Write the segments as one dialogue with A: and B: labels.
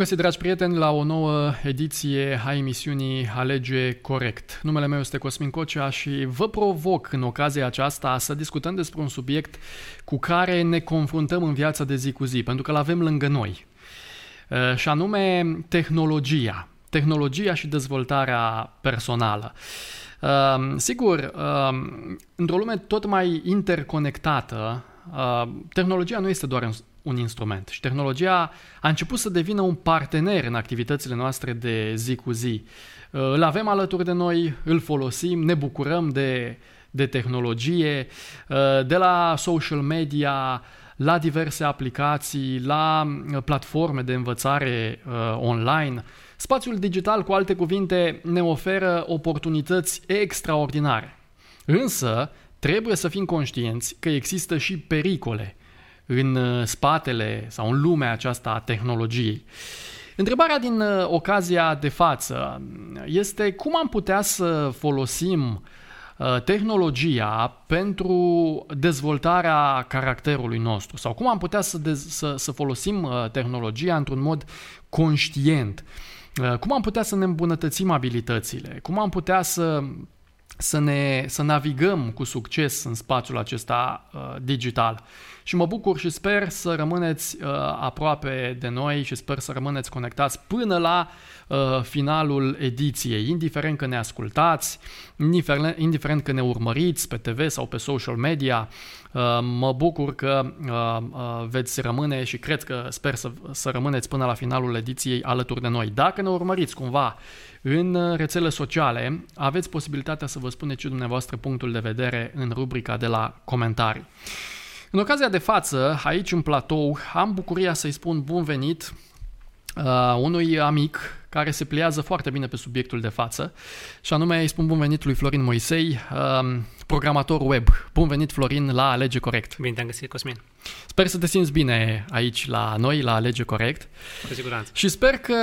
A: găsit, dragi prieteni, la o nouă ediție a emisiunii Alege Corect. Numele meu este Cosmin Cocea și vă provoc în ocazia aceasta să discutăm despre un subiect cu care ne confruntăm în viața de zi cu zi, pentru că îl avem lângă noi. Uh, și anume tehnologia. Tehnologia și dezvoltarea personală. Uh, sigur, uh, într-o lume tot mai interconectată, tehnologia nu este doar un instrument. Și tehnologia a început să devină un partener în activitățile noastre de zi cu zi. Uh, îl avem alături de noi, îl folosim, ne bucurăm de, de tehnologie, uh, de la social media, la diverse aplicații, la uh, platforme de învățare online. Spațiul digital, cu alte cuvinte, ne oferă oportunități extraordinare. Însă, trebuie să fim conștienți că există și pericole în uh, spatele sau în lumea aceasta a tehnologiei. Întrebarea din uh, ocazia de față este cum am putea să folosim uh, tehnologia pentru dezvoltarea caracterului nostru sau cum am putea să, dez- să, să folosim tehnologia într-un mod conștient. Cum am putea să ne îmbunătățim abilitățile? Cum am putea să să ne să navigăm cu succes în spațiul acesta uh, digital. Și mă bucur și sper să rămâneți uh, aproape de noi și sper să rămâneți conectați până la uh, finalul ediției, indiferent că ne ascultați, indiferent, indiferent că ne urmăriți pe TV sau pe social media. Uh, mă bucur că uh, uh, veți rămâne și cred că sper să, să rămâneți până la finalul ediției alături de noi. Dacă ne urmăriți cumva în rețele sociale, aveți posibilitatea să vă spuneți și dumneavoastră punctul de vedere în rubrica de la comentarii. În ocazia de față, aici în platou, am bucuria să-i spun bun venit uh, unui amic care se pliază foarte bine pe subiectul de față și anume îi spun bun venit lui Florin Moisei, uh, programator web. Bun venit, Florin, la Alege Corect.
B: Bine te-am găsit, Cosmin.
A: Sper să te simți bine aici la noi, la Alege Corect.
B: Cu siguranță.
A: Și sper că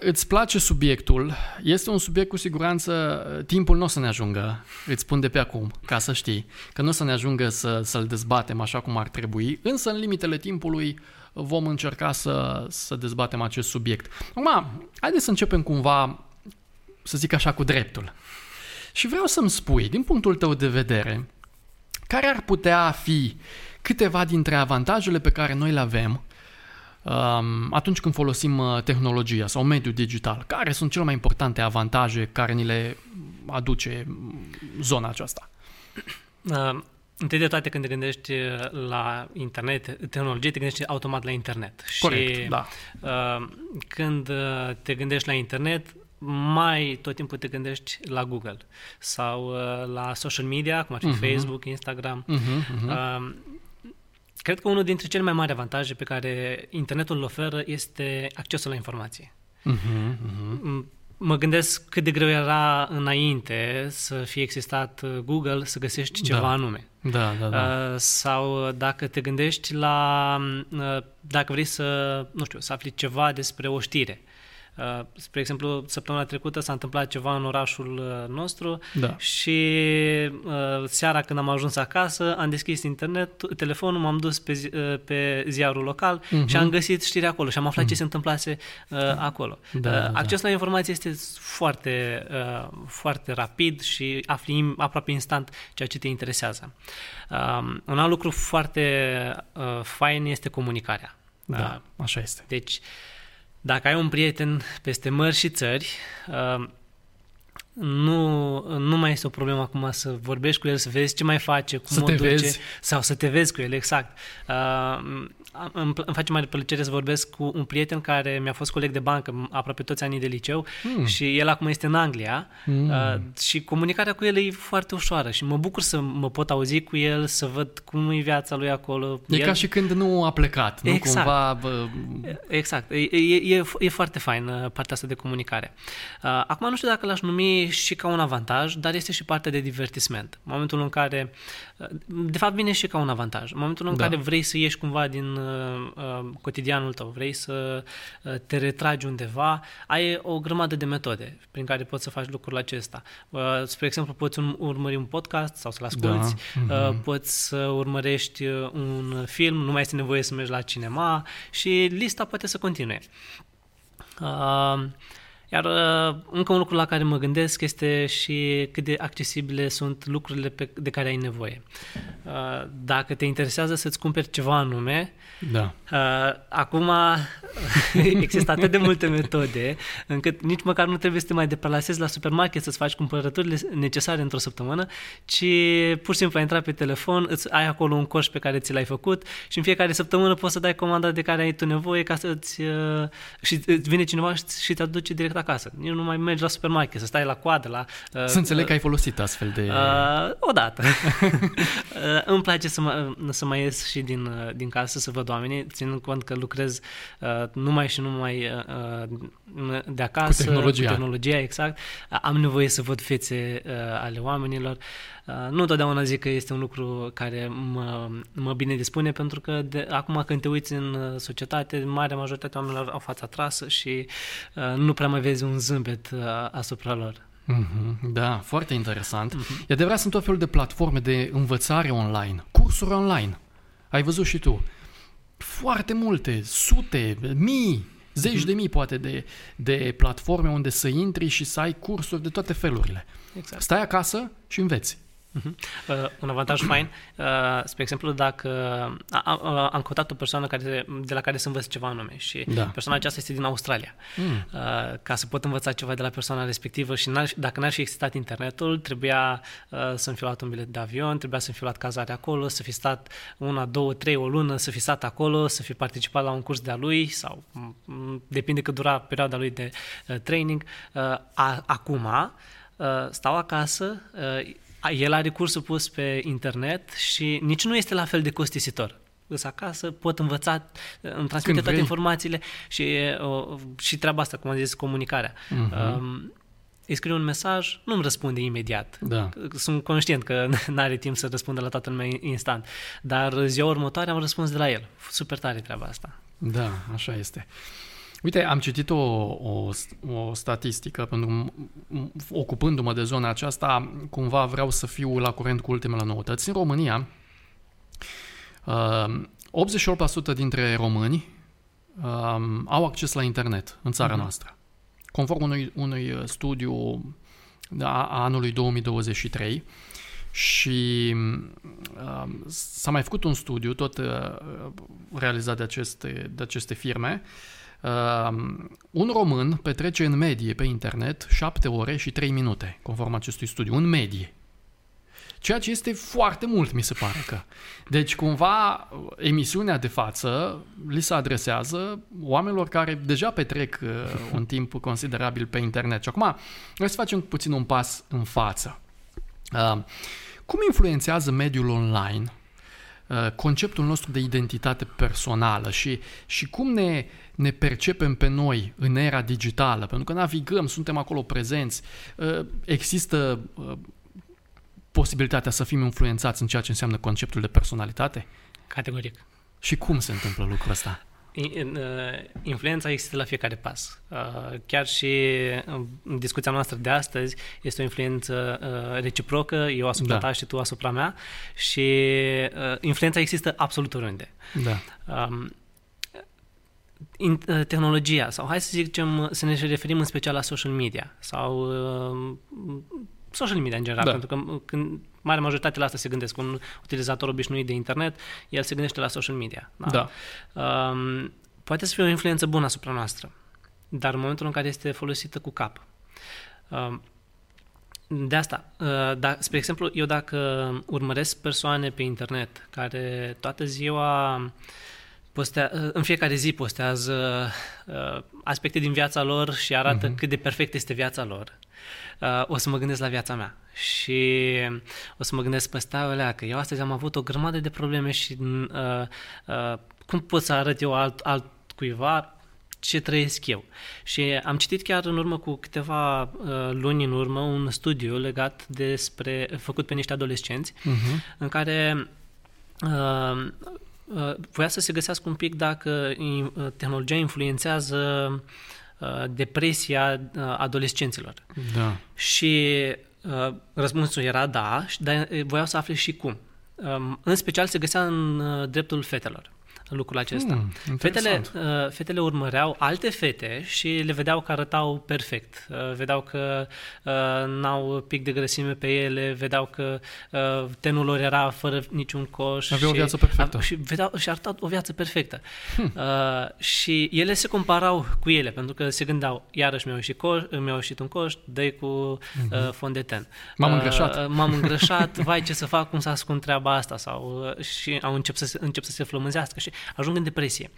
A: îți place subiectul. Este un subiect cu siguranță, timpul nu o să ne ajungă, îți spun de pe acum, ca să știi, că nu o să ne ajungă să, să-l dezbatem așa cum ar trebui, însă în limitele timpului vom încerca să, să dezbatem acest subiect. Acum, haideți să începem cumva, să zic așa, cu dreptul. Și vreau să-mi spui, din punctul tău de vedere, care ar putea fi câteva dintre avantajele pe care noi le avem um, atunci când folosim uh, tehnologia sau mediul digital? Care sunt cele mai importante avantaje care ni le aduce zona aceasta?
B: Uh, întâi de toate, când te gândești uh, la internet, tehnologie, te gândești automat la internet.
A: Corect, și da.
B: uh, când uh, te gândești la internet, mai tot timpul te gândești la Google sau uh, la social media, cum ar fi uh-huh. Facebook, Instagram. Uh-huh, uh-huh. Uh, cred că unul dintre cele mai mari avantaje pe care internetul îl oferă este accesul la informație. Uh-huh, uh-huh. Mă gândesc cât de greu era înainte să fie existat uh, Google să găsești ceva
A: da.
B: anume.
A: Da, da, da. Uh,
B: sau dacă te gândești la, uh, dacă vrei să, nu știu, să afli ceva despre o știre. Uh, Uh, spre exemplu, săptămâna trecută s-a întâmplat ceva în orașul uh, nostru
A: da.
B: și uh, seara când am ajuns acasă am deschis internet, telefonul, m-am dus pe, zi, uh, pe ziarul local uh-huh. și am găsit știrea acolo și am aflat uh-huh. ce se întâmplase uh, acolo. Da, uh, da, accesul da. la informație este foarte, uh, foarte rapid și afli aproape instant ceea ce te interesează. Uh, un alt lucru foarte uh, fain este comunicarea.
A: Da, uh, așa este.
B: Deci, uh, dacă ai un prieten peste mări și țări, uh, nu, nu mai este o problemă acum să vorbești cu el, să vezi ce mai face, cum
A: să
B: o
A: te
B: duce,
A: vezi.
B: sau să te vezi cu el, exact. Uh, îmi, îmi face mare plăcere să vorbesc cu un prieten care mi-a fost coleg de bancă aproape toți anii de liceu mm. și el acum este în Anglia mm. uh, și comunicarea cu el e foarte ușoară și mă bucur să mă pot auzi cu el, să văd cum e viața lui acolo.
A: E el... ca și când nu a plecat, nu
B: exact.
A: cumva... Bă...
B: Exact, e, e, e foarte fain uh, partea asta de comunicare. Uh, acum nu știu dacă l-aș numi și ca un avantaj, dar este și partea de divertisment. În momentul în care, uh, de fapt vine și ca un avantaj, în momentul în da. care vrei să ieși cumva din uh, uh, cotidianul tău, vrei să uh, te retragi undeva, ai o grămadă de metode prin care poți să faci lucrul acesta. Uh, spre exemplu, poți urmări un podcast sau să-l asculti, da. uh, uh-huh. poți să urmărești uh, un film, nu mai este nevoie să mergi la cinema și lista poate să continue. Uh, iar uh, încă un lucru la care mă gândesc este și cât de accesibile sunt lucrurile pe, de care ai nevoie. Uh, dacă te interesează să-ți cumperi ceva anume,
A: da.
B: Uh, acum există atât de multe metode încât nici măcar nu trebuie să te mai deplasezi la supermarket să-ți faci cumpărăturile necesare într-o săptămână, ci pur și simplu ai intrat pe telefon, îți ai acolo un coș pe care ți l-ai făcut și în fiecare săptămână poți să dai comanda de care ai tu nevoie ca să-ți... Uh, și îți vine cineva și te aduce direct acasă. Nici nu mai mergi la supermarket, să stai la coadă, la...
A: Uh, să înțeleg uh, că ai folosit astfel de...
B: Uh, odată. uh, îmi place să, mă, să mai ies și din, uh, din casă, să văd văd oamenii, ținând cont că lucrez uh, numai și numai uh, uh de acasă,
A: cu tehnologia.
B: cu tehnologia, exact, am nevoie să văd fețe uh, ale oamenilor. Uh, nu totdeauna zic că este un lucru care mă, mă bine dispune, pentru că de, acum când te uiți în uh, societate, marea majoritate oamenilor au fața trasă și uh, nu prea mai vezi un zâmbet uh, asupra lor.
A: Mm-hmm, da, foarte interesant. Mm-hmm. E adevărat, sunt tot felul de platforme de învățare online, cursuri online. Ai văzut și tu foarte multe, sute, mii, zeci mm-hmm. de mii poate de, de platforme unde să intri și să ai cursuri de toate felurile. Exact. Stai acasă și înveți.
B: Uh-huh. Uh, un avantaj fain, uh, spre exemplu, dacă uh, uh, am căutat o persoană care, de la care să învăț ceva anume și da. persoana aceasta este din Australia. Mm. Uh, ca să pot învăța ceva de la persoana respectivă și n-ar, dacă n-ar fi existat internetul, trebuia uh, să-mi fi luat un bilet de avion, trebuia să-mi fi luat cazare acolo, să fi stat una, două, trei, o lună, să fi stat acolo, să fi participat la un curs de-a lui sau m- depinde cât dura perioada lui de uh, training. Uh, a, acum, uh, stau acasă, uh, el are cursul pus pe internet și nici nu este la fel de costisitor. Îs acasă, pot învăța, îmi transmite Când toate vrei. informațiile și, o, și treaba asta, cum am zis, comunicarea. Uh-huh. Um, îi scriu un mesaj, nu îmi răspunde imediat. Da. Sunt conștient că nu are timp să răspundă la toată lumea instant. Dar ziua următoare am răspuns de la el. Super tare treaba asta.
A: Da, așa este. Uite, am citit o, o, o statistică, pentru ocupându-mă de zona aceasta, cumva vreau să fiu la curent cu ultimele noutăți. În România, uh, 88% dintre români uh, au acces la internet în țara uh-huh. noastră. Conform unui, unui studiu a, a anului 2023, și uh, s-a mai făcut un studiu, tot uh, realizat de aceste, de aceste firme, uh, Uh, un român petrece în medie pe internet 7 ore și 3 minute, conform acestui studiu, în medie. Ceea ce este foarte mult, mi se pare că. Deci, cumva, emisiunea de față li se adresează oamenilor care deja petrec uh, un timp considerabil pe internet. Și acum, noi să facem puțin un pas în față. Uh, cum influențează mediul online uh, conceptul nostru de identitate personală și, și cum ne ne percepem pe noi în era digitală, pentru că navigăm, suntem acolo prezenți, uh, există uh, posibilitatea să fim influențați în ceea ce înseamnă conceptul de personalitate?
B: Categoric.
A: Și cum se întâmplă lucrul ăsta?
B: Uh, influența există la fiecare pas. Chiar și în discuția noastră de astăzi este o influență reciprocă, eu asupra da. ta și tu asupra mea și influența există absolut oriunde.
A: Da.
B: Um, Uh, tehnologia sau hai să zicem uh, să ne referim în special la social media sau uh, social media în general, da. pentru că când mare majoritate la asta se gândesc. Un utilizator obișnuit de internet, el se gândește la social media.
A: Da.
B: da. Um, poate să fie o influență bună asupra noastră, dar în momentul în care este folosită cu cap. Um, de asta, uh, da, spre exemplu, eu dacă urmăresc persoane pe internet care toată ziua uh, postea, în fiecare zi postează uh, aspecte din viața lor și arată uh-huh. cât de perfect este viața lor. Uh, o să mă gândesc la viața mea și o să mă gândesc pe alea că eu astăzi am avut o grămadă de probleme și uh, uh, cum pot să arăt eu alt, alt cuiva ce trăiesc eu. Și am citit chiar în urmă cu câteva uh, luni în urmă un studiu legat despre, făcut pe niște adolescenți, uh-huh. în care uh, Uh, voia să se găsească un pic dacă uh, tehnologia influențează uh, depresia adolescenților.
A: Da.
B: Și răspunsul era da, dar voiau să afle și cum. Um, în special se găsea în dreptul fetelor. Lucrul acesta.
A: Mm,
B: fetele, uh, fetele urmăreau alte fete și le vedeau că arătau perfect. Uh, vedeau că uh, n-au pic de grăsime pe ele, vedeau că uh, tenul lor era fără niciun coș.
A: Aveau
B: și,
A: o viață perfectă.
B: A, și, vedeau, și arătau o viață perfectă. Hmm. Uh, și ele se comparau cu ele, pentru că se gândeau, iarăși mi-au ieșit, coș, mi-au ieșit un coș, dă cu uh, mhm. fond de ten.
A: M-am uh, îngreșat.
B: M-am îngreșat, vai ce să fac, cum să ascund treaba asta. Sau, uh, și au încep să, încep să se flămânzească și ajung în depresie.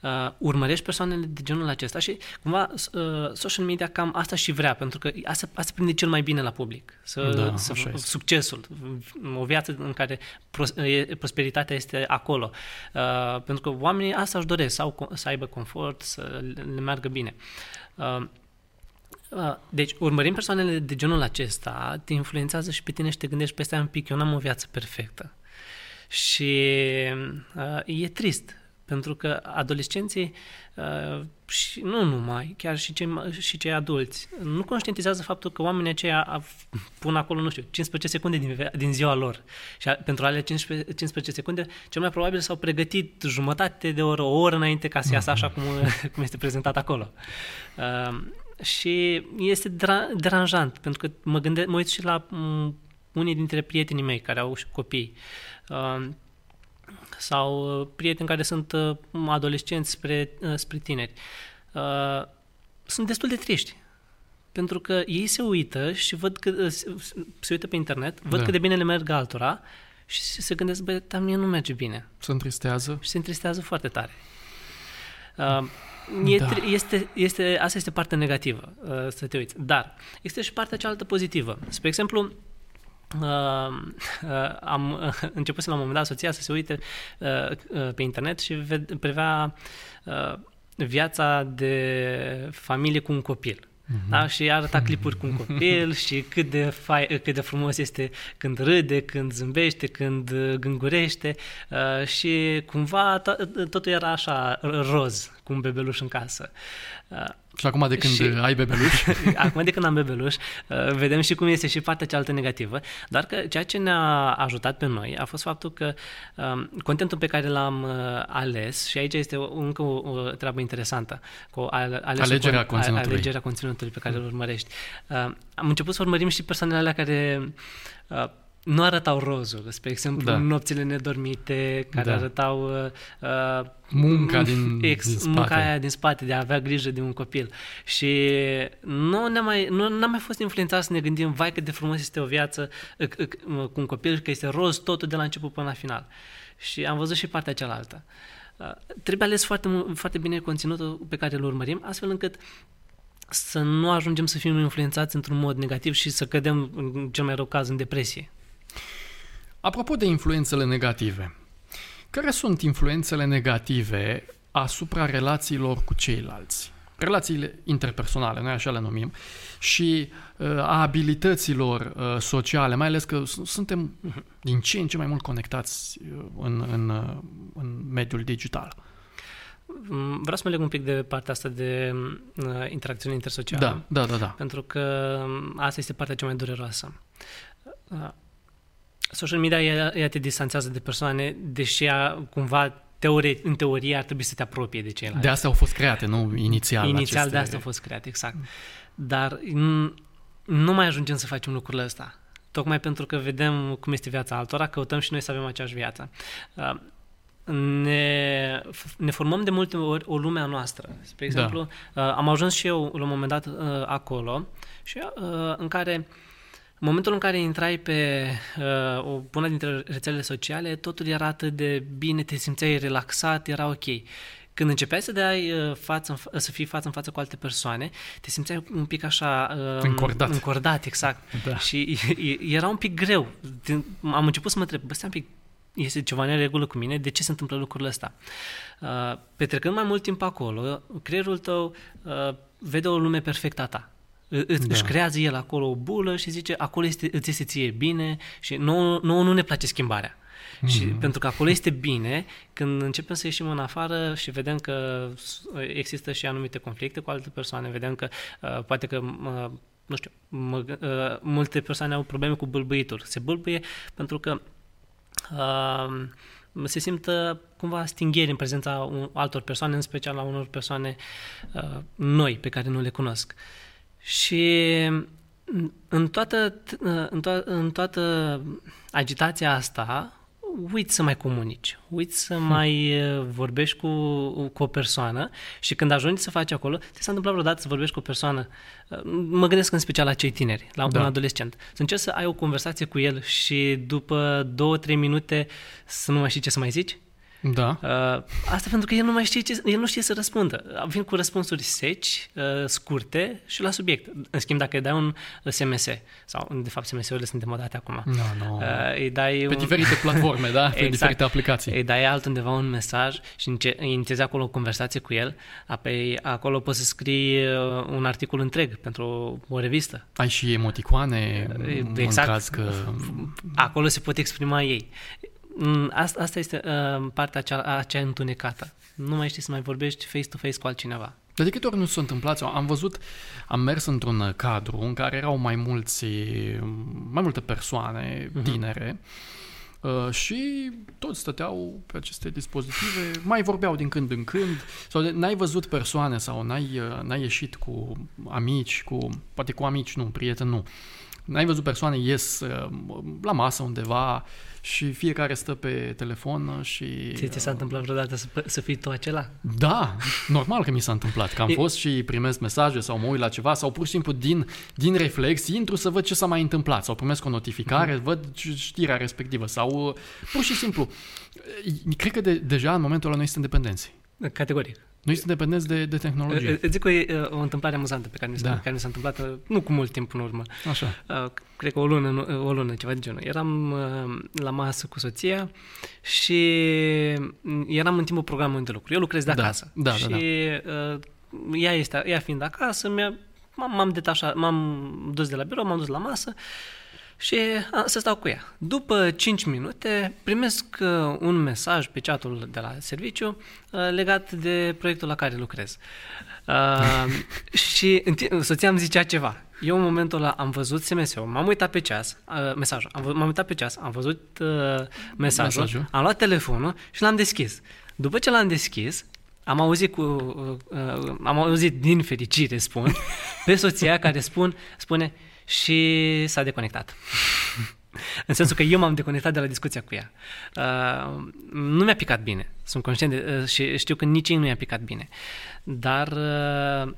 B: Uh, urmărești persoanele de genul acesta și cumva uh, social media cam asta și vrea, pentru că asta, asta prinde cel mai bine la public. Să,
A: da,
B: să, succesul, o viață în care pros, prosperitatea este acolo. Uh, pentru că oamenii asta își doresc, sau să aibă confort, să le meargă bine. Uh, uh, deci, urmărim persoanele de genul acesta, te influențează și pe tine și te gândești peste un pic, eu n-am o viață perfectă. Și uh, e trist, pentru că adolescenții uh, și nu numai, chiar și cei, și cei adulți, nu conștientizează faptul că oamenii aceia pun acolo, nu știu, 15 secunde din, din ziua lor. Și a, pentru alea 15, 15 secunde, cel mai probabil s-au pregătit jumătate de oră, o oră înainte ca să iasă așa cum, cum este prezentat acolo. Uh, și este dra- deranjant, pentru că mă, gândesc, mă uit și la um, unii dintre prietenii mei care au copii. Uh, sau uh, prieteni care sunt uh, adolescenți spre, uh, spre tineri. Sunt destul de triști. Pentru că ei se uită și văd că se uită pe internet, văd da. cât de bine le merg altora și se gândesc, băi, dar mie nu merge bine.
A: Se întristează?
B: Și se întristează foarte tare. Uh, e, da. este, este, asta este partea negativă, uh, să te uiți. Dar este și partea cealaltă pozitivă. Spre exemplu, Uh, uh, am uh, început să la un moment dat soția să se uite uh, uh, pe internet și ved, prevea uh, viața de familie cu un copil. Uh-huh. Da? Și arăta clipuri cu un copil și cât de, fai, cât de frumos este când râde, când zâmbește, când gângurește uh, și cumva to- totul era așa roz, cu un bebeluș în casă.
A: Uh, și acum de când și, ai bebeluș?
B: acum de când am bebeluș, uh, vedem și cum este și partea cealaltă negativă, doar că ceea ce ne-a ajutat pe noi a fost faptul că um, contentul pe care l-am uh, ales, și aici este încă o, o treabă interesantă, cu
A: alegerea, cu, conținutului.
B: alegerea conținutului pe care îl urmărești. Uh, am început să urmărim și persoanele alea care uh, nu arătau rozul. Spre exemplu, da. nopțile nedormite, care da. arătau uh,
A: munca din,
B: ex,
A: din spate.
B: Munca aia din spate, de a avea grijă de un copil. Și nu ne mai, nu n-am mai fost influențat să ne gândim, vai cât de frumos este o viață uh, uh, cu un copil, că este roz totul de la început până la final. Și am văzut și partea cealaltă. Uh, trebuie ales foarte, foarte bine conținutul pe care îl urmărim, astfel încât să nu ajungem să fim influențați într-un mod negativ și să cădem, în cel mai rău caz, în depresie.
A: Apropo de influențele negative, care sunt influențele negative asupra relațiilor cu ceilalți? Relațiile interpersonale, noi așa le numim, și uh, a abilităților uh, sociale, mai ales că suntem din ce în ce mai mult conectați uh, în, în, uh, în mediul digital.
B: Mm, vreau să mă leg un pic de partea asta de uh, interacțiune intersocială.
A: Da, da, da, da.
B: Pentru că um, asta este partea cea mai dureroasă. Uh, social media ea, ea te distanțează de persoane, deși ea cumva teorie, în teorie ar trebui să te apropie de ceilalți.
A: De asta au fost create, nu inițial.
B: Inițial aceste... de asta au fost create, exact. Dar nu mai ajungem să facem lucrurile astea. Tocmai pentru că vedem cum este viața altora, căutăm și noi să avem aceeași viață. Uh, ne, ne formăm de multe ori o lume a noastră. Spre da. exemplu, da. am ajuns și eu la un moment dat uh, acolo și în care în momentul în care intrai pe uh, o bună dintre rețelele sociale, totul era atât de bine, te simțeai relaxat, era ok. Când începeai să dai uh, față, să fii față în față cu alte persoane, te simțeai un pic așa...
A: Uh, încordat.
B: Încordat, exact. Da. Și era un pic greu. Am început să mă întreb, bă, un pic, este ceva în regulă cu mine, de ce se întâmplă lucrurile astea? Uh, petrecând mai mult timp acolo, creierul tău uh, vede o lume perfectă a ta Îți, da. Își creează el acolo o bulă și zice, acolo este, îți este ție bine și nouă, nouă nu ne place schimbarea. Mm-hmm. Și pentru că acolo este bine, când începem să ieșim în afară și vedem că există și anumite conflicte cu alte persoane, vedem că uh, poate că uh, nu știu, mă, uh, multe persoane au probleme cu bâlbâitul. Se bâlbâie pentru că uh, se simtă cumva stingheri în prezența altor persoane, în special a unor persoane uh, noi pe care nu le cunosc. Și în toată, în, to- în toată agitația asta, uiți să mai comunici, uiți să hmm. mai uh, vorbești cu, cu o persoană și când ajungi să faci acolo, ți s-a întâmplat vreodată să vorbești cu o persoană, uh, mă gândesc în special la cei tineri, la da. un adolescent, să încerci să ai o conversație cu el și după două, trei minute să nu mai știi ce să mai zici?
A: Da.
B: Uh, asta pentru că el nu mai știe ce, el nu știe să răspundă. Vin cu răspunsuri seci, uh, scurte și la subiect. În schimb, dacă îi dai un SMS, sau de fapt SMS-urile sunt demodate acum.
A: No, no. Uh,
B: îi dai
A: pe un... diferite platforme, da? Pe exact. diferite aplicații.
B: Îi dai altundeva un mesaj și inițiezi acolo o conversație cu el, apoi acolo poți să scrii uh, un articol întreg pentru o revistă.
A: Ai și emoticoane exact. în caz că...
B: Acolo se pot exprima ei. Mm, asta, asta este uh, partea acea, acea întunecată. Nu mai știi să mai vorbești face-to-face cu altcineva.
A: De de câte ori nu s-a întâmplat? Am văzut, am mers într-un cadru în care erau mai mulți, mai multe persoane uh-huh. tinere uh, și toți stăteau pe aceste dispozitive, mai vorbeau din când în când, sau de, n-ai văzut persoane sau n-ai, uh, n-ai ieșit cu amici, cu, poate cu amici, nu, prieteni, nu. N-ai văzut persoane ies uh, la masă undeva și fiecare stă pe telefon și...
B: Ți, ți s-a întâmplat vreodată să, să fii tu acela?
A: Da, normal că mi s-a întâmplat, că am fost și primesc mesaje sau mă uit la ceva sau pur și simplu din, din reflex intru să văd ce s-a mai întâmplat sau primesc o notificare, mm-hmm. văd știrea respectivă sau pur și simplu. Cred că de, deja în momentul ăla noi suntem dependenți.
B: Categoric.
A: Noi suntem dependenți de, de tehnologie.
B: Îți zic o, o întâmplare amuzantă pe care mi, s-a, da. care mi s-a întâmplat uh, nu cu mult timp în urmă.
A: Așa.
B: Uh, cred că o lună, o lună, ceva de genul. Eram uh, la masă cu soția și eram în timpul programului de lucru. Eu lucrez de
A: da.
B: acasă.
A: Da,
B: și
A: da, da.
B: ea, este, ea fiind acasă, mi-a, m-am, m-am detașat, m-am dus de la birou, m-am dus la masă și a, să stau cu ea. După 5 minute primesc uh, un mesaj pe chatul de la serviciu uh, legat de proiectul la care lucrez. Uh, și soția îmi zicea ceva. Eu în momentul ăla am văzut SMS-ul, m-am uitat pe ceas, uh, mesajul, am, m-am uitat pe ceas, am văzut uh, mesajul, mesajul, am luat telefonul și l-am deschis. După ce l-am deschis, am auzit, cu, uh, uh, am auzit din fericire, spun, pe soția care spun, spune, și s-a deconectat. în sensul că eu m-am deconectat de la discuția cu ea. Uh, nu mi-a picat bine, sunt conștient de, uh, și știu că nici ei nu i-a picat bine. Dar uh,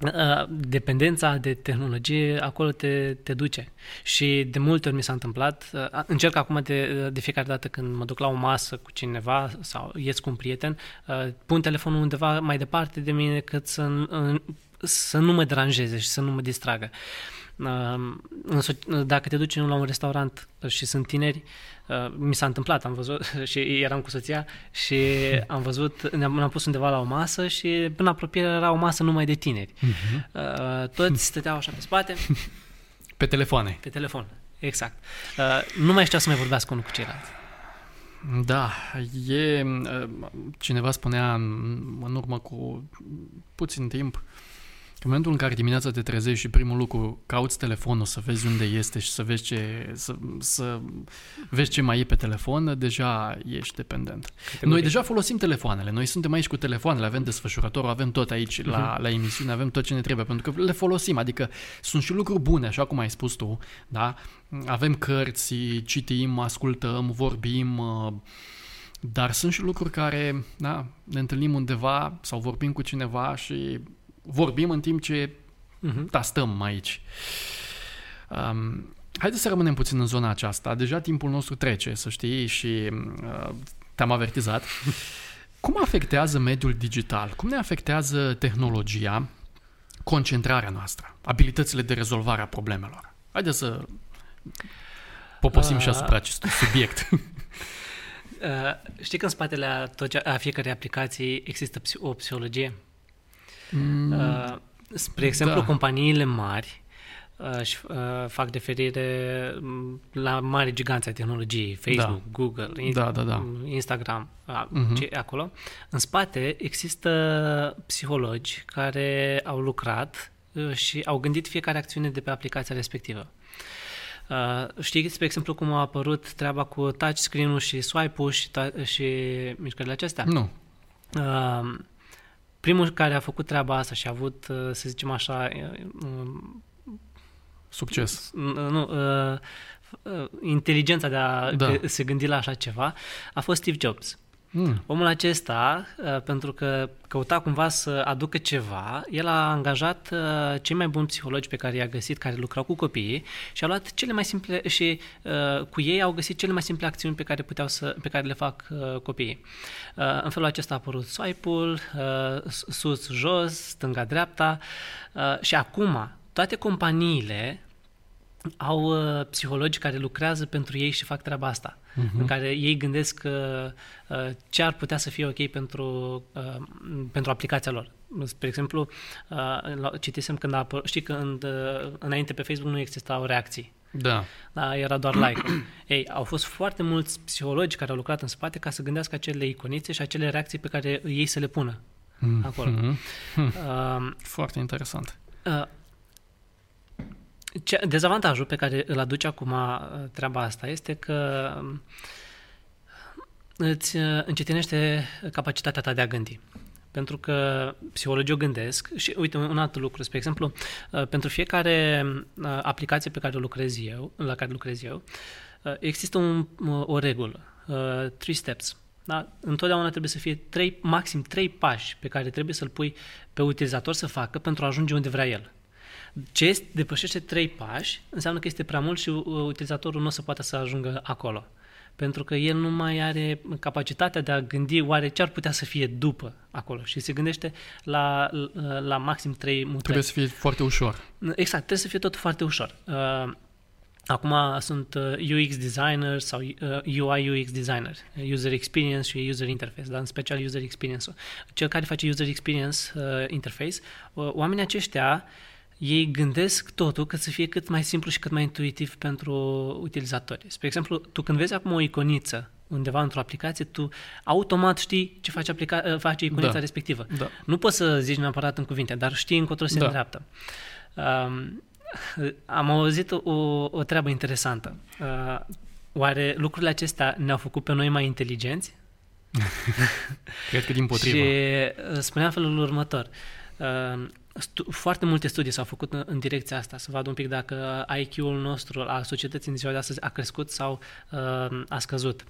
B: uh, dependența de tehnologie acolo te, te duce. Și de multe ori mi s-a întâmplat, uh, încerc acum de, de fiecare dată când mă duc la o masă cu cineva sau ies cu un prieten, uh, pun telefonul undeva mai departe de mine cât să, uh, să nu mă deranjeze și să nu mă distragă. Uh, dacă te duci la un restaurant și sunt tineri, uh, mi s-a întâmplat, am văzut și eram cu soția și am văzut, ne-am, ne-am pus undeva la o masă și până apropiere era o masă numai de tineri. Uh-huh. Toți stăteau așa pe spate.
A: Pe telefoane.
B: Pe telefon, exact. Uh, nu mai știau să mai vorbească unul cu ceilalți.
A: Da, e, uh, cineva spunea în urmă cu puțin timp în momentul în care dimineața te trezești și primul lucru cauți telefonul să vezi unde este și să vezi ce, să, să vezi ce mai e pe telefon, deja ești dependent. Categorie. Noi deja folosim telefoanele, noi suntem aici cu telefoanele, avem desfășurătorul, avem tot aici uh-huh. la, mhm. la emisiune, avem tot ce ne trebuie, pentru că le folosim, adică sunt și lucruri bune, așa cum ai spus tu, da? Avem cărți, citim, ascultăm, vorbim, dar sunt și lucruri care, da, ne întâlnim undeva sau vorbim cu cineva și vorbim în timp ce uh-huh. tastăm aici. Um, haideți să rămânem puțin în zona aceasta. Deja timpul nostru trece, să știi, și uh, te-am avertizat. Cum afectează mediul digital? Cum ne afectează tehnologia concentrarea noastră, abilitățile de rezolvare a problemelor? Haideți să poposim uh, și asupra acestui subiect. Uh,
B: știi că în spatele a, tot, a fiecare aplicații există o psihologie? Mm, uh, spre exemplu, da. companiile mari uh, și, uh, fac referire mm, la mari giganți ai tehnologiei, Facebook, da. Google,
A: da, da, da.
B: Instagram, uh, uh-huh. ce acolo. În spate există psihologi care au lucrat uh, și au gândit fiecare acțiune de pe aplicația respectivă. Uh, știți, spre exemplu, cum a apărut treaba cu touchscreen-ul și swipe-ul și, ta- și mișcările acestea?
A: Nu.
B: Uh, primul care a făcut treaba asta și a avut, uh, să zicem așa, uh,
A: Succes.
B: nu, uh, uh, inteligența de a
A: Da.
B: da. se gândi la așa ceva, a fost Steve Jobs.
A: Mm.
B: Omul acesta, uh, pentru că căuta cumva să aducă ceva, el a angajat uh, cei mai buni psihologi pe care i-a găsit, care lucrau cu copiii și a luat cele mai simple și uh, cu ei au găsit cele mai simple acțiuni pe care puteau să, pe care le fac uh, copiii. Uh, în felul acesta a apărut swipe-ul, uh, sus, jos, stânga, dreapta uh, și acum toate companiile au uh, psihologi care lucrează pentru ei și fac treaba asta,
A: Mhm.
B: Uh-huh. în care ei gândesc uh, uh, ce ar putea să fie ok pentru, uh, pentru aplicația lor. Spre exemplu, uh, la- citisem când a apărut, știi când uh, înainte pe Facebook nu existau reacții,
A: Da.
B: da, era doar like. Ei, au fost foarte mulți psihologi care au lucrat în spate ca să gândească acele iconițe și acele reacții pe care ei să le pună acolo.
A: Mhm.
B: Uh,
A: Foarte interesant.
B: Uh, ce, dezavantajul pe care îl aduce acum uh, treaba asta este că um, îți uh, încetinește capacitatea ta de a gândi. Pentru că psihologii o gândesc și, uite, un alt lucru, spre exemplu, uh, pentru fiecare uh, aplicație pe care o lucrez eu, la care lucrez eu, uh, există un, uh, o regulă, uh, three steps. Da? Întotdeauna trebuie să fie trei, maxim trei pași pe care trebuie să-l pui pe utilizator să facă pentru a ajunge unde vrea el. Ce este, depășește trei pași, înseamnă că este prea mult și uh, utilizatorul nu o să poată să ajungă acolo. Pentru că el nu mai are capacitatea de a gândi oare ce ar putea să fie după acolo și se gândește la, la, la maxim trei mutări.
A: Trebuie să fie foarte ușor.
B: Exact, trebuie să fie tot foarte ușor. Uh, Acum sunt uh, UX designer sau uh, UI UX designer, user experience și user interface, dar în special user experience. Cel care face user experience uh, interface, uh, oamenii aceștia ei gândesc totul ca să fie cât mai simplu și cât mai intuitiv pentru utilizatori. Spre exemplu, tu când vezi acum o iconiță undeva într-o aplicație, tu automat știi ce face, aplica- face iconița
A: Da.
B: respectivă.
A: Da.
B: Nu poți să zici neapărat în cuvinte, dar știi încotro se
A: Da.
B: îndreaptă. Um, am auzit o, o treabă interesantă. Uh, oare lucrurile acestea ne-au făcut pe noi mai inteligenți?
A: Cred că din potrivă.
B: Și uh, spuneam felul următor. Uh, stu- foarte multe studii s-au făcut în, în direcția asta, să vadă un pic dacă IQ-ul nostru al societății în ziua de astăzi a crescut sau uh, a scăzut.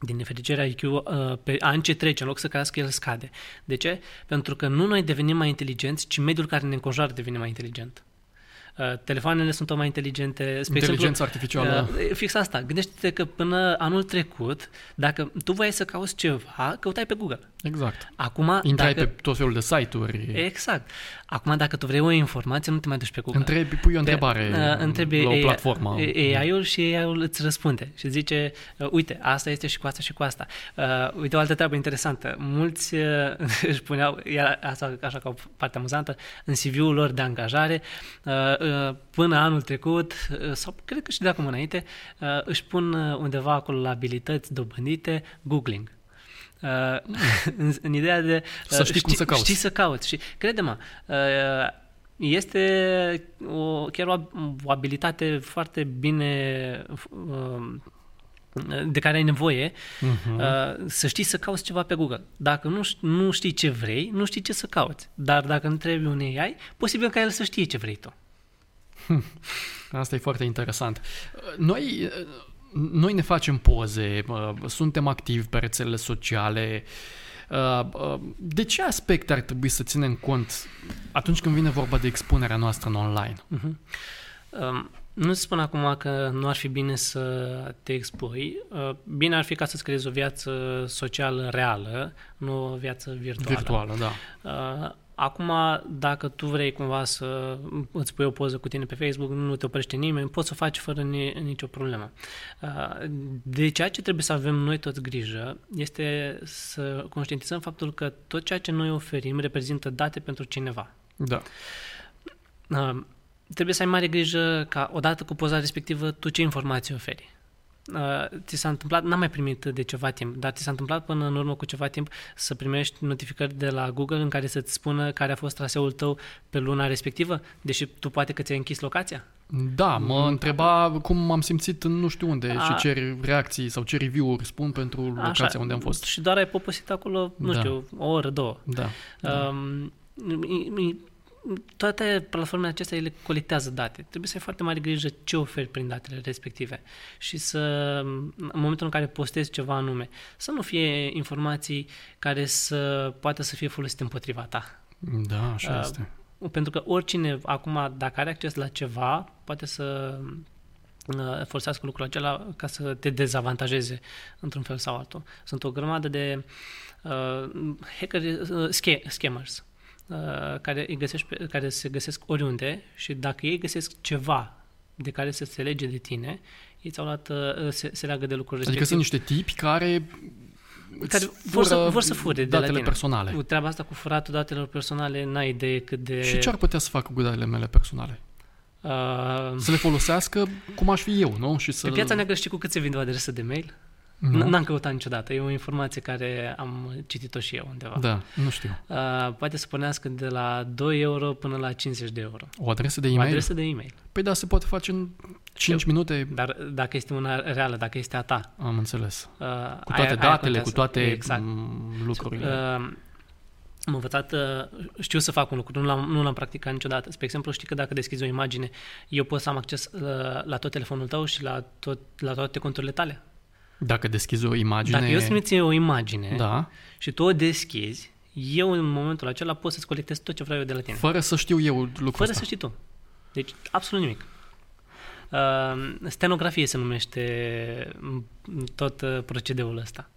B: Din nefericire, IQ uh, pe an ce trece, în loc să crească, el scade. De ce? Pentru că nu noi devenim mai inteligenți, ci mediul care ne înconjoară devine mai inteligent. Uh, telefoanele sunt tot mai inteligente. Spre
A: Inteligența
B: exemplu,
A: artificială.
B: Uh, fix asta. Gândește-te că până anul trecut, dacă tu voiai să cauți ceva, căutai pe Google.
A: Exact.
B: Acum,
A: Intrai
B: dacă...
A: pe tot felul de site-uri.
B: Exact. Acum, dacă tu vrei o informație, nu te mai duci pe Google.
A: Întrebi, pui o întrebare
B: Pe, uh, întrebi
A: la o
B: AI
A: platformă.
B: AI-ul și AI-ul îți răspunde și zice, uh, uite, asta este și cu asta și cu asta. Uh, uite o altă treabă interesantă. Mulți uh, își puneau, iar asta așa ca o parte amuzantă, în CV-ul lor de angajare, uh, uh, până anul trecut, uh, sau cred că și de acum înainte, uh, își pun uh, undeva acolo la abilități dobândite Googling. Uh, în, în ideea de uh,
A: Să știi cum să cauți.
B: Știi să cauți. Și crede-mă, uh, este o, chiar o, o abilitate foarte bine uh, de care ai nevoie
A: Mhm.
B: uh, să știi să cauți ceva pe Google. Dacă nu, ș- nu știi ce vrei, nu știi ce să cauți. Dar dacă întrebi un AI, posibil ca el să știe ce vrei tu.
A: Asta e foarte interesant. Noi, noi ne facem poze, uh, suntem activi pe rețelele sociale. Uh, uh, De ce aspecte ar trebui să ținem cont atunci când vine vorba de expunerea noastră în online?
B: Uh-huh. Um, nu spun acum că nu ar fi bine să te expui. Uh, bine ar fi ca să-ți creezi o viață socială reală, nu o viață virtuală.
A: Virtuală, da.
B: Uh, Acum, dacă tu vrei cumva să îți pui o poză cu tine pe Facebook, nu te oprește nimeni, poți să o faci fără ni- nicio problemă. Uh, De ceea ce trebuie să avem noi toți grijă este să conștientizăm faptul că tot ceea ce noi oferim reprezintă date pentru cineva.
A: Da.
B: Uh, Trebuie să ai mare grijă ca odată cu poza respectivă tu ce informații oferi. Uh, ți s-a întâmplat, n-am mai primit de ceva timp, dar ți s-a întâmplat până în urmă cu ceva timp să primești notificări de la Google în care să-ți spună care a fost traseul tău pe luna respectivă, deși tu poate că ți-ai închis locația?
A: Da, mă întreba cum am simțit în nu știu unde
B: A-
A: și ce reacții sau ce review-uri spun pentru locația unde am fost.
B: Și doar ai poposit acolo, nu
A: Da.
B: știu, o oră, două.
A: Da.
B: Um, mi- mi- toate platformele acestea ele colectează date. Trebuie să ai foarte mare grijă ce oferi prin datele respective și să, în momentul în care postezi ceva anume, să nu fie informații care să poată să fie folosite împotriva ta.
A: Da, așa
B: Uh,
A: este.
B: Pentru că oricine, acum, dacă are acces la ceva, poate să uh, folosească lucrul acela ca să te dezavantajeze într-un fel sau altul. Sunt o grămadă de uh, hackeri, uh, sca- scammers uh, care, îi găsești pe, care se găsesc oriunde și dacă ei găsesc ceva de care să se lege de tine, ei ți-au luat, uh, se, se leagă de lucruri
A: Adică sunt niște tipi care
B: care
A: îți
B: vor să,
A: fură
B: vor să fure de la
A: datele
B: tine.
A: personale.
B: Cu treaba asta cu furatul datelor personale, n-ai idee cât de...
A: Și ce ar putea să facă cu datele mele personale?
B: Uh,
A: Să le folosească cum aș fi eu, nu? Și să
B: Pe piața neagră știi cu cât se vinde o adresă de mail?
A: Nu?
B: N-am căutat niciodată. E o informație care am citit-o și eu undeva.
A: Da, nu știu.
B: Uh, poate să pornească de la 2 euro până la 50 de euro.
A: O adresă de
B: O
A: e-mail?
B: adresă de e-mail.
A: Păi da, se poate face în 5 minute.
B: Dar dacă este una reală, dacă este a ta.
A: Am înțeles.
B: Uh,
A: Cu toate
B: aia- aia
A: datele,
B: contează.
A: cu toate
B: Exact.
A: m, lucrurile.
B: Uh, am învățat, uh, știu să fac un lucru, nu l-am, nu l-am practicat niciodată. Spre exemplu, știi că dacă deschizi o imagine, eu pot să am acces uh, la tot telefonul tău și la, tot, la toate conturile tale.
A: Dacă deschizi o imagine...
B: Dacă eu îți trimit ție o imagine
A: Da,
B: și tu o deschizi, eu în momentul acela pot să-ți colectez tot ce vreau eu de la tine.
A: fără să știu eu lucrul
B: Fără
A: ăsta.
B: să știi tu. Deci, absolut nimic. Uh, stenografie se numește m, tot uh, procedeul ăsta.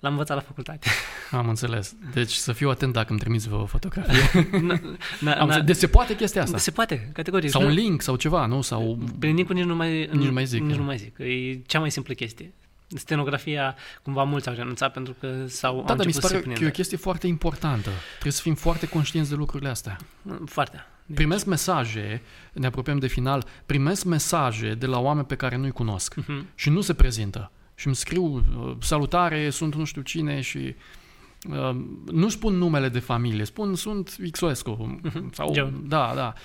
B: L-am învățat la facultate.
A: Am înțeles. Deci să fiu atent dacă îmi trimiți vă o fotografie.
B: Na- na-
A: Am
B: na-
A: înțeles. Deci se poate chestia asta.
B: Se poate, categoric.
A: Sau
B: Nu-
A: un link sau ceva, nu? Sau...
B: Prin link nici nu mai,
A: Nici nu mai zic,
B: Nici
A: da.
B: nu mai zic. E cea mai simplă chestie. Stenografia, cumva mulți au renunțat pentru că s-au
A: Da,
B: au
A: dar mi se
B: început
A: pare
B: să
A: că e o
B: prindă.
A: chestie foarte importantă. Trebuie să fim foarte conștienți de lucrurile astea.
B: Foarte. Deci,
A: Primesc mesaje, ne apropiem de final, primesc mesaje de la oameni pe care nu-i cunosc
B: mhm.
A: și nu se prezintă. Și îmi scriu, uh, salutare, sunt nu știu cine și uh, nu spun numele de familie, spun sunt Xoescu.
B: Mhm.
A: Sau,
B: John.
A: da, da. Uh,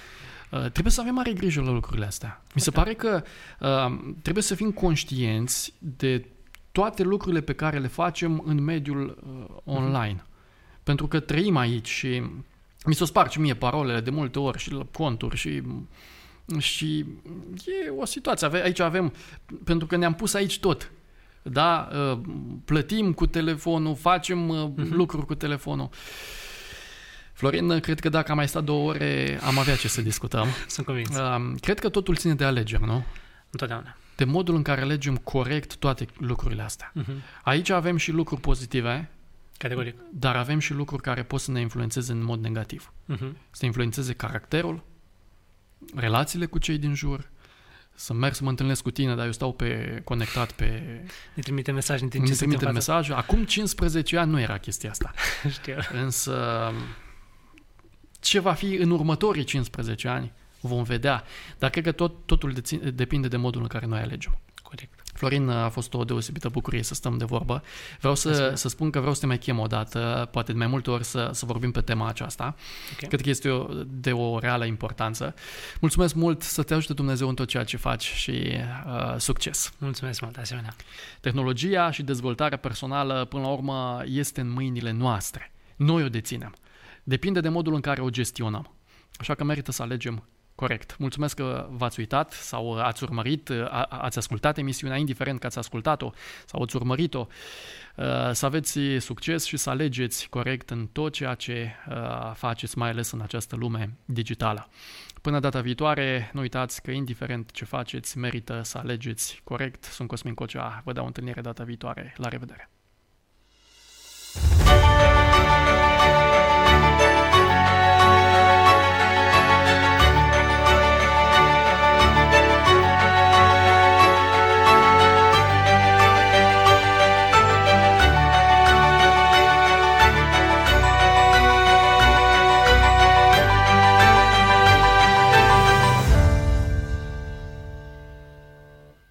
A: trebuie să avem mare grijă la lucrurile astea. Mi se pare că uh, trebuie să fim conștienți de toate lucrurile pe care le facem în mediul uh, online. Pentru că trăim aici și mi se sparg și mie parolele de multe ori și la conturi și și e o situație. Ave- Aici avem, pentru că ne-am pus aici tot. Da, uh, plătim cu telefonul, facem uh,
B: Mhm.
A: lucruri cu telefonul. Florin, cred că dacă am mai stat două ore, am avea ce să discutăm.
B: Sunt convins.
A: Uh, Cred că totul ține de alegeri, nu?
B: Întotdeauna.
A: De modul în care alegem corect toate lucrurile astea.
B: Mhm.
A: Aici avem și lucruri pozitive,
B: Categoric.
A: dar avem și lucruri care pot să ne influențeze în mod negativ.
B: Mhm.
A: Să influențeze caracterul, relațiile cu cei din jur, să merg să mă întâlnesc cu tine, dar eu stau pe conectat pe...
B: Ne trimite mesaj în timp
A: Mi
B: ce
A: se
B: suntem
A: trimite
B: în față.
A: mesaj. Acum 15 ani nu era chestia asta.
B: Știu.
A: Însă ce va fi în următorii 15 ani vom vedea. Dar cred că tot, totul dețin, depinde de modul în care noi alegem.
B: Corect.
A: Florin, a fost o deosebită bucurie să stăm de vorbă. Vreau să,
B: Mulțumesc.
A: să spun că vreau să te mai chem o dată, poate de mai multe ori să, să vorbim pe tema aceasta.
B: Ok.
A: Cred că este o, de o reală importanță. Mulțumesc mult, să te ajute Dumnezeu în tot ceea ce faci și uh, succes!
B: Mulțumesc mult, de asemenea.
A: Tehnologia și dezvoltarea personală, până la urmă, este în mâinile noastre. Noi o deținem. Depinde de modul în care o gestionăm. Așa că merită să alegem corect. Mulțumesc că v-ați uitat sau ați urmărit, a- ați ascultat emisiunea, indiferent că ați ascultat-o sau ați urmărit-o. Uh, Să aveți succes și să alegeți corect în tot ceea ce uh, faceți, mai ales în această lume digitală. Până data viitoare, nu uitați că indiferent ce faceți, merită să alegeți corect. Sunt Cosmin Cocea, vă dau întâlnire data viitoare. La revedere!